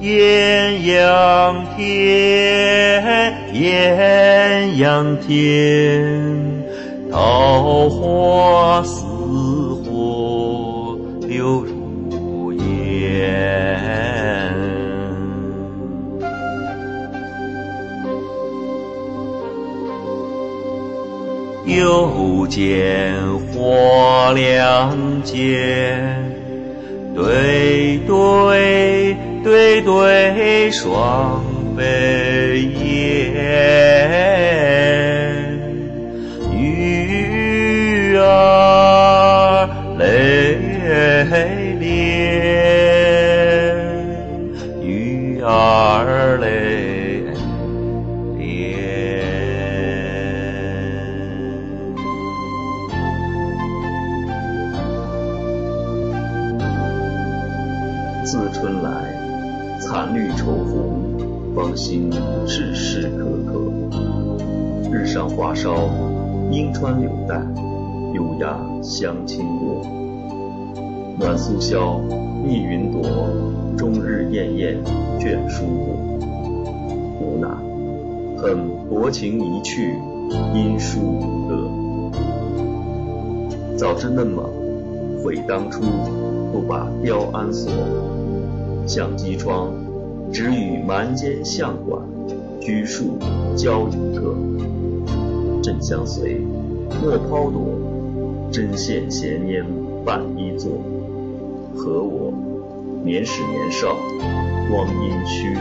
艳阳天，艳阳天，桃花似火流如烟。又见花两间，对对对双飞燕，鱼儿泪涟，鱼儿泪涟。自春来，残绿愁红，芳心事事可可。日上花梢，莺穿柳带，优雅香倾国。暖苏萧，密云朵，终日艳艳倦书过。无奈，恨薄情一去，因书无歌。早知嫩莽，悔当初不把雕鞍锁。向机窗，只与蛮间相管，拘束交一个。朕相随，莫抛躲，针线闲拈伴一坐。和我年始年少，光阴虚度。